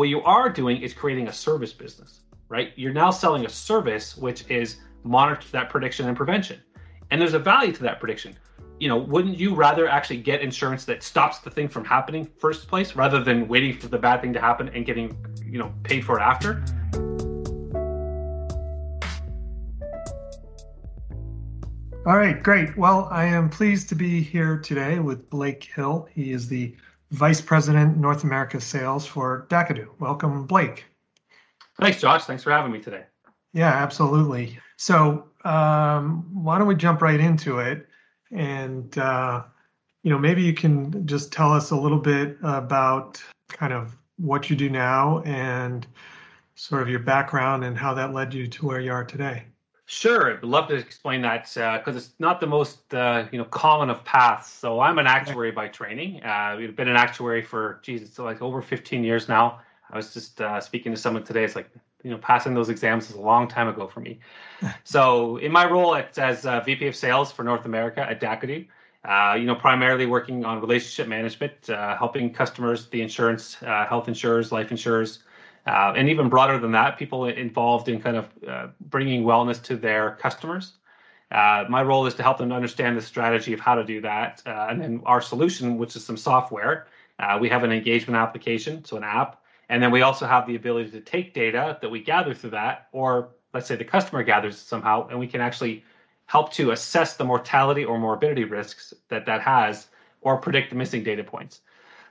What you are doing is creating a service business, right? You're now selling a service which is monitor that prediction and prevention. And there's a value to that prediction. You know, wouldn't you rather actually get insurance that stops the thing from happening first place rather than waiting for the bad thing to happen and getting, you know, paid for it after? All right, great. Well, I am pleased to be here today with Blake Hill. He is the Vice President, North America Sales for Dacadoo. Welcome, Blake. Thanks, Josh. Thanks for having me today. Yeah, absolutely. So, um, why don't we jump right into it? And, uh, you know, maybe you can just tell us a little bit about kind of what you do now and sort of your background and how that led you to where you are today. Sure, I'd love to explain that because uh, it's not the most uh, you know common of paths. So I'm an actuary by training. Uh, I've been an actuary for geez, it's like over 15 years now. I was just uh, speaking to someone today. It's like you know passing those exams is a long time ago for me. so in my role at, as uh, VP of Sales for North America at Dacadoo, uh, you know primarily working on relationship management, helping customers, the insurance, health insurers, life insurers uh, and even broader than that, people involved in kind of uh, bringing wellness to their customers. Uh, my role is to help them understand the strategy of how to do that. Uh, and then our solution, which is some software, uh, we have an engagement application, so an app. And then we also have the ability to take data that we gather through that, or let's say the customer gathers somehow, and we can actually help to assess the mortality or morbidity risks that that has, or predict the missing data points.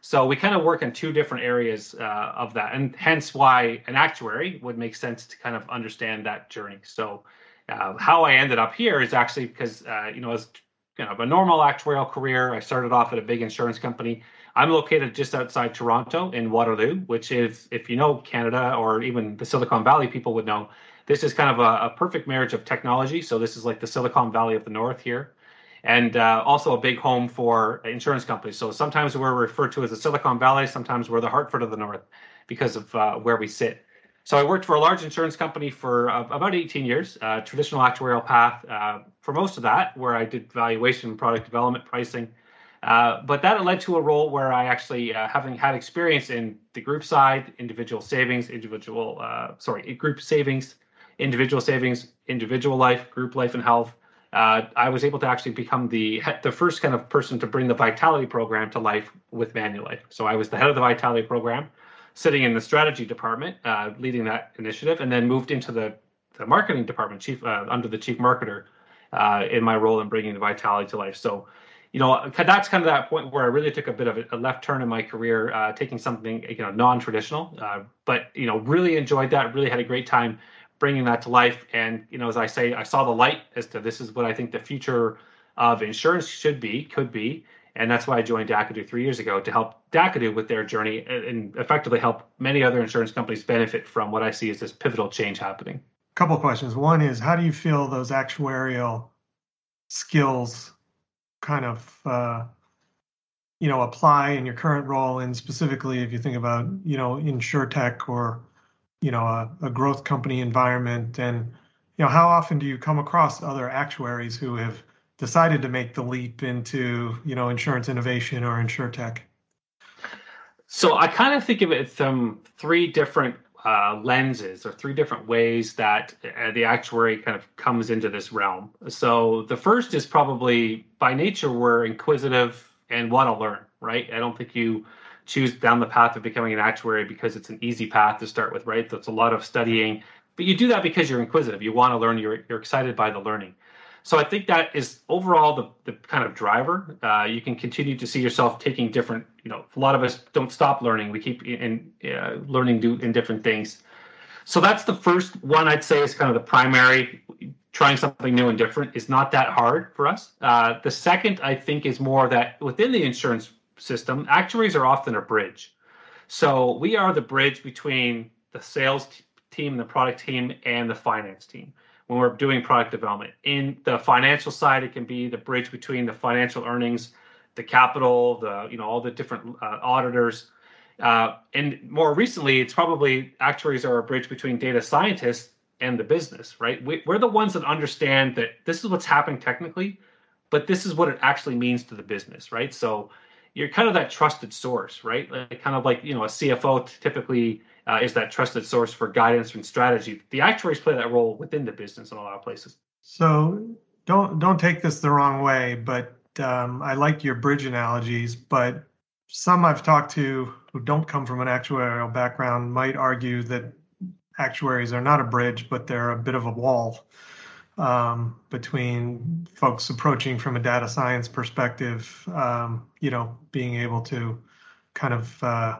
So we kind of work in two different areas uh, of that, and hence why an actuary would make sense to kind of understand that journey. So uh, how I ended up here is actually because uh, you know as kind of a normal actuarial career, I started off at a big insurance company. I'm located just outside Toronto in Waterloo, which is, if you know Canada or even the Silicon Valley, people would know this is kind of a, a perfect marriage of technology. So this is like the Silicon Valley of the North here and uh, also a big home for insurance companies. So sometimes we're referred to as the Silicon Valley, sometimes we're the Hartford of the North because of uh, where we sit. So I worked for a large insurance company for uh, about 18 years, uh, traditional actuarial path uh, for most of that, where I did valuation, product development, pricing. Uh, but that led to a role where I actually, having had experience in the group side, individual savings, individual, sorry, group savings, individual savings, individual life, group life and health, uh, I was able to actually become the the first kind of person to bring the Vitality program to life with Manulife. So I was the head of the Vitality program, sitting in the strategy department, uh, leading that initiative, and then moved into the, the marketing department, chief uh, under the chief marketer, uh, in my role in bringing the Vitality to life. So, you know, that's kind of that point where I really took a bit of a, left turn in my career, uh, taking something you know non-traditional, uh, but you know, really enjoyed that. Really had a great time bringing that to life. And you know, as I say, I saw the light as to this is what I think the future of insurance should be, could be, and that's why I joined Dacadoo three years ago to help Dacadoo with their journey and effectively help many other insurance companies benefit from what I see as this pivotal change happening. A couple questions. One is, how do you feel those actuarial skills kind of uh, you know apply in your current role and specifically if you think about you know insurtech or you know a, a growth company environment? And you know how often do you come across other actuaries who have decided to make the leap into you know insurance innovation or insurtech? So i kind of think of it from three different uh, lenses or three different ways that uh, the actuary kind of comes into this realm. So the first is probably by nature we're inquisitive and want to learn right? I don't think you choose down the path of becoming an actuary because it's an easy path to start with, right? That's a lot of studying, but you do that because you're inquisitive. You want to learn. You're you're excited by the learning. So I think that is overall the the kind of driver. Uh, you can continue to see yourself taking different. You know, a lot of us don't stop learning. We keep in uh, learning do in different things. So that's the first one I'd say is kind of the primary. Trying something new and different is not that hard for us. Uh, the second I think is more that within the insurance system, actuaries are often a bridge. So we are the bridge between the sales t- team, the product team, and the finance team when we're doing product development. In the financial side, it can be the bridge between the financial earnings, the capital, the you know all the different uh, auditors. Uh, and more recently, it's probably actuaries are a bridge between data scientists and the business, right? We, we're the ones that understand that this is what's happening technically, but this is what it actually means to the business, right? So you're kind of that trusted source, right? Like kind of like you know a CFO typically uh, is that trusted source for guidance and strategy. The actuaries play that role within the business in a lot of places. So don't don't take this the wrong way, but um, I like your bridge analogies. But some I've talked to who don't come from an actuarial background might argue that actuaries are not a bridge, but they're a bit of a wall um, between folks approaching from a data science perspective, um, you know, being able to kind of uh,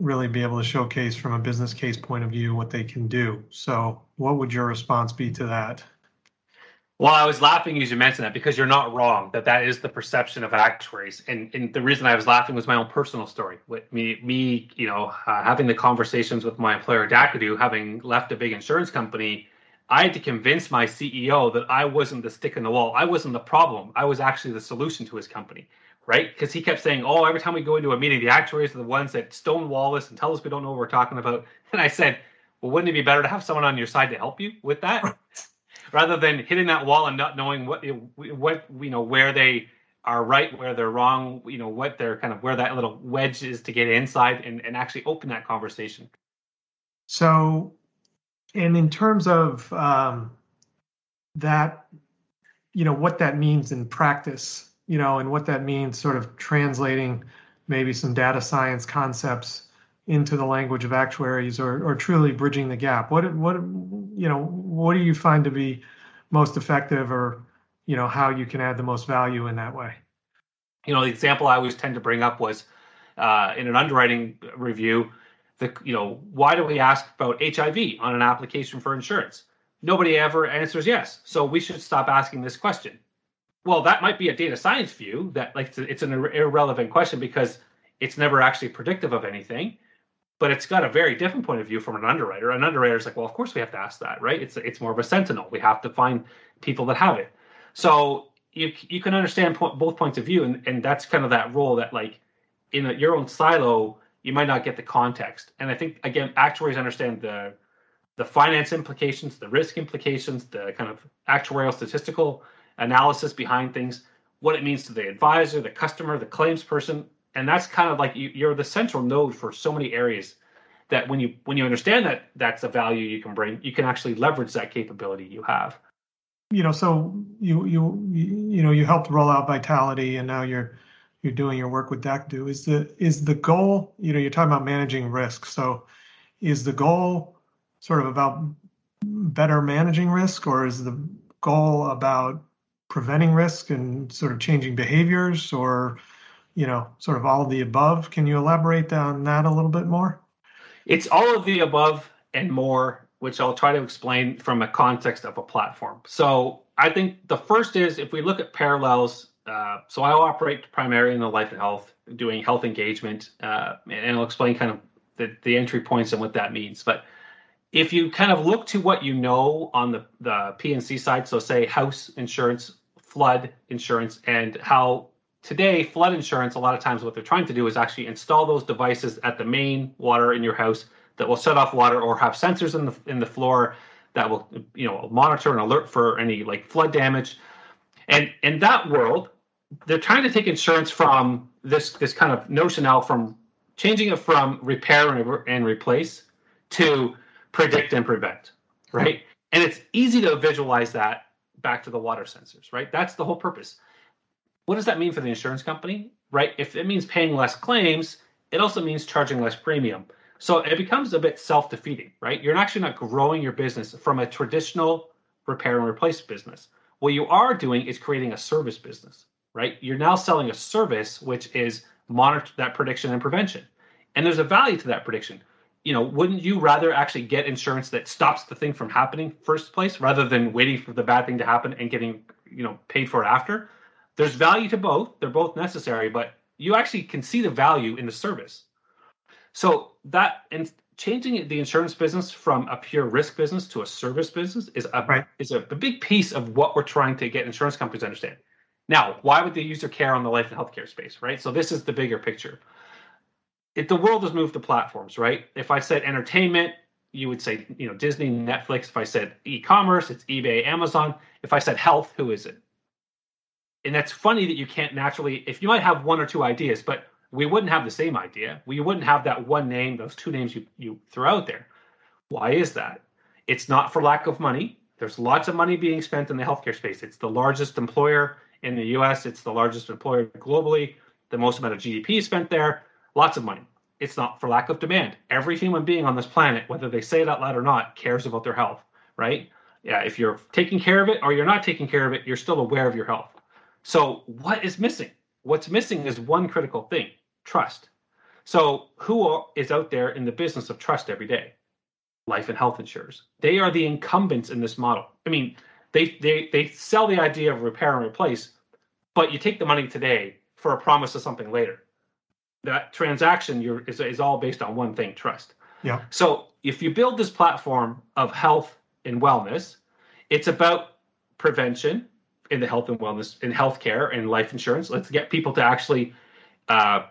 really be able to showcase from a business case point of view what they can do. So, what would your response be to that? Well, I was laughing as you mentioned that because you're not wrong that that is the perception of actuaries, and and the reason I was laughing was my own personal story. With me, me, you know, uh, having the conversations with my employer, Dacadoo, having left a big insurance company I had to convince my CEO that I wasn't the stick in the wall. I wasn't the problem. I was actually the solution to his company, right? Because he kept saying, "Oh, every time we go into a meeting, the actuaries are the ones that stonewall us and tell us we don't know what we're talking about." And I said, "Well, wouldn't it be better to have someone on your side to help you with that, rather than hitting that wall and not knowing what what you know where they are right, where they're wrong, you know what they're kind of where that little wedge is to get inside and, and actually open that conversation." So and in terms of um, that, you know, what that means in practice, you know, and what that means sort of translating maybe some data science concepts into the language of actuaries or, or truly bridging the gap. What, what, you know, what do you find to be most effective or, you know, how you can add the most value in that way? You know, the example I always tend to bring up was uh, in an underwriting review, the you know why do we ask about hiv on an application for insurance? Nobody ever answers yes. So we should stop asking this question. Well that might be a data science view that like it's an irrelevant question because it's never actually predictive of anything but it's got a very different point of view from an underwriter. An underwriter is like well of course we have to ask that right? It's it's more of a sentinel. We have to find people that have it. So you you can understand po- both points of view and and that's kind of that role that like in a, your own silo you might not get the context. And I think again, actuaries understand the the finance implications, the risk implications, the kind of actuarial statistical analysis behind things, what it means to the advisor, the customer, the claims person, and that's kind of like you, you're the central node for so many areas that when you when you understand that that's a value you can bring, you can actually leverage that capability you have. You know, so you you you know you helped roll out Vitality, and now you're you're doing your work with Dacadoo. Is the is the goal? You know, you're talking about managing risk. So, is the goal sort of about better managing risk, or is the goal about preventing risk and sort of changing behaviors, or you know, sort of all of the above? Can you elaborate on that a little bit more? It's all of the above and more, which I'll try to explain from a context of a platform. So I think the first is if we look at parallels uh, so I operate primarily in the life and health, doing health engagement, uh, and I'll explain kind of the, the entry points and what that means. But if you kind of look to what you know on the, the P&C side, so say house insurance, flood insurance, and how today flood insurance, a lot of times what they're trying to do is actually install those devices at the main water in your house that will shut off water or have sensors in the in the floor that will you know monitor and alert for any like flood damage and in that world, they're trying to take insurance from this this kind of notion now from changing it from repair and, and replace to predict and prevent, right? And it's easy to visualize that back to the water sensors, right? That's the whole purpose. What does that mean for the insurance company, right? If it means paying less claims, it also means charging less premium. So it becomes a bit self-defeating, right? You're actually not growing your business from a traditional repair and replace business. What you are doing is creating a service business, right? You're now selling a service which is monitor that prediction and prevention. And there's a value to that prediction. You know, wouldn't you rather actually get insurance that stops the thing from happening first place rather than waiting for the bad thing to happen and getting, you know, paid for it after? There's value to both. They're both necessary, but you actually can see the value in the service. So that and changing the insurance business from a pure risk business to a service business is a right. is a, a, big piece of what we're trying to get insurance companies to understand. Now, why would they use their care on the life and healthcare space, right? So this is the bigger picture. If the world has moved to platforms, right? If I said entertainment, you would say, you know, Disney, Netflix. If I said e-commerce, it's eBay, Amazon. If I said health, who is it? and that's funny that you can't naturally if you might have one or two ideas but we wouldn't have the same idea. We wouldn't have that one name those two names you, you threw out there. Why is that? It's not for lack of money. There's lots of money being spent in the healthcare space. It's the largest employer in the us it's the largest employer globally. The most amount of gdp is spent there. Lots of money. It's not for lack of demand. Every human being on this planet whether they say it out loud or not cares about their health right? Yeah if you're taking care of it or you're not taking care of it you're still aware of your health. So, what is missing? What's missing is one critical thing trust. So, who is out there in the business of trust every day? Life and health insurers. They are the incumbents in this model. I mean, they, they, they sell the idea of repair and replace, but you take the money today for a promise of something later. That transaction is, is all based on one thing trust. Yeah. So, if you build this platform of health and wellness, it's about prevention, in the health and wellness in healthcare and life insurance. Let's get people to actually uh,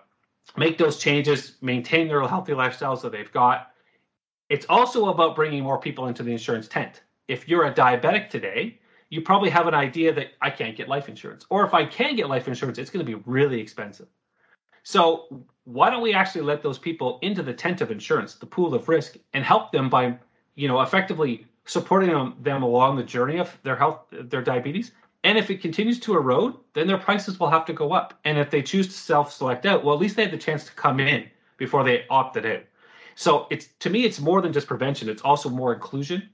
make those changes, maintain their healthy lifestyles that they've got. It's also about bringing more people into the insurance tent. If you're a diabetic today, you probably have an idea that I can't get life insurance, or if I can get life insurance, it's going to be really expensive. So why don't we actually let those people into the tent of insurance, the pool of risk, and help them by, you know, effectively supporting them, them along the journey of their health, their diabetes, and if it continues to erode, then their prices will have to go up. And if they choose to self-select out, well, at least they had the chance to come in before they opted out. So it's to me, it's more than just prevention. It's also more inclusion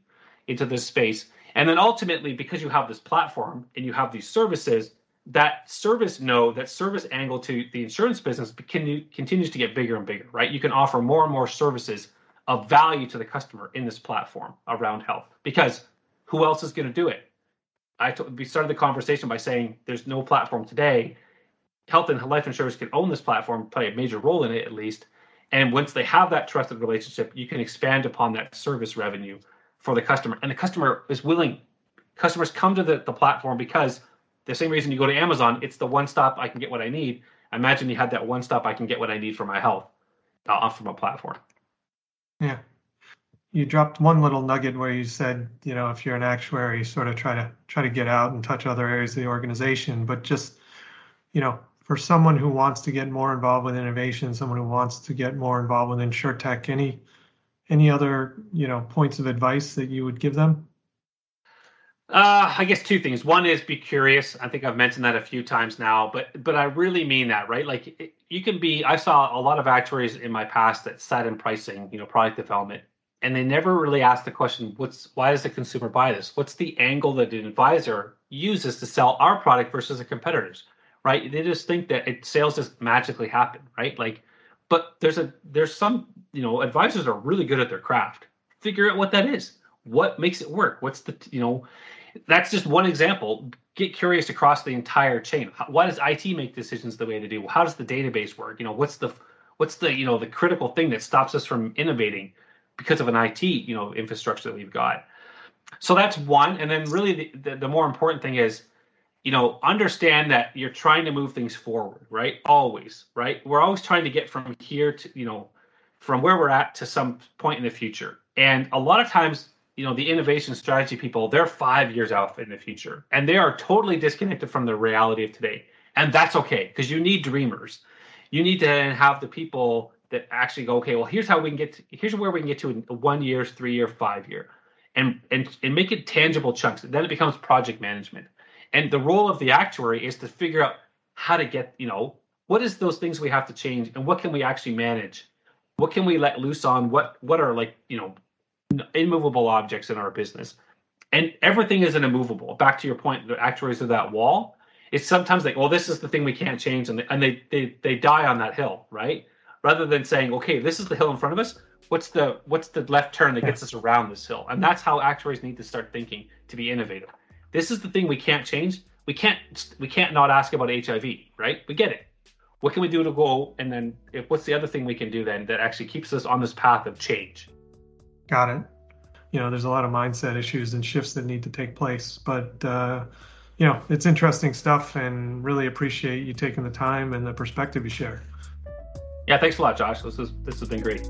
into this space. And then ultimately, because you have this platform and you have these services, that service node, that service angle to the insurance business can, continues to get bigger and bigger, right? You can offer more and more services of value to the customer in this platform around health because who else is going to do it? I t- we started the conversation by saying there's no platform today. Health and life insurers can own this platform, play a major role in it at least. And once they have that trusted relationship, you can expand upon that service revenue for the customer. And the customer is willing. Customers come to the, the platform because the same reason you go to Amazon, it's the one stop I can get what I need. Imagine you had that one stop I can get what I need for my health uh, from a platform. Yeah you dropped one little nugget where you said, you know, if you're an actuary, sort of try to try to get out and touch other areas of the organization. But just, you know, for someone who wants to get more involved with innovation, someone who wants to get more involved with insurtech, any any other, you know, points of advice that you would give them? Uh, I guess two things. One is be curious. I think I've mentioned that a few times now, but but I really mean that, right? Like it, you can be. I saw a lot of actuaries in my past that sat in pricing, you know, product development, and they never really ask the question what's why does the consumer buy this? What's the angle that an advisor uses to sell our product versus a competitor's? Right? They just think that it, sales just magically happen right? Like but there's a there's some you know advisors are really good at their craft. Figure out what that is. What makes it work? What's the you know that's just one example. Get curious across the entire chain. Why does it make decisions the way they do? How does the database work? You know what's the what's the you know the critical thing that stops us from innovating because of an IT, you know, infrastructure that we've got. So that's one. And then really the, the, the more important thing is, you know, understand that you're trying to move things forward, right? Always, right? We're always trying to get from here to, you know, from where we're at to some point in the future. And a lot of times, you know, the innovation strategy people, they're five years out in the future and they are totally disconnected from the reality of today. And that's okay because you need dreamers. You need to have the people that actually go, okay, well, here's how we can get to, here's where we can get to in one year, three year, five year, and and and make it tangible chunks. Then it becomes project management. And the role of the actuary is to figure out how to get, you know, what is those things we have to change and what can we actually manage? What can we let loose on? What what are like, you know, immovable objects in our business? And everything isn't immovable. Back to your point, the actuaries are that wall. It's sometimes like, well, this is the thing we can't change, and they, and they they they die on that hill, right? Rather than saying, okay, this is the hill in front of us. What's the what's the left turn that gets us around this hill? And that's how actuaries need to start thinking to be innovative. This is the thing we can't change. We can't we can't not ask about HIV, right? We get it. What can we do to go? And then if what's the other thing we can do then that actually keeps us on this path of change? Got it. You know, there's a lot of mindset issues and shifts that need to take place, but uh, you know, it's interesting stuff, and really appreciate you taking the time and the perspective you share. Yeah, thanks a lot, Josh. This is this has been great.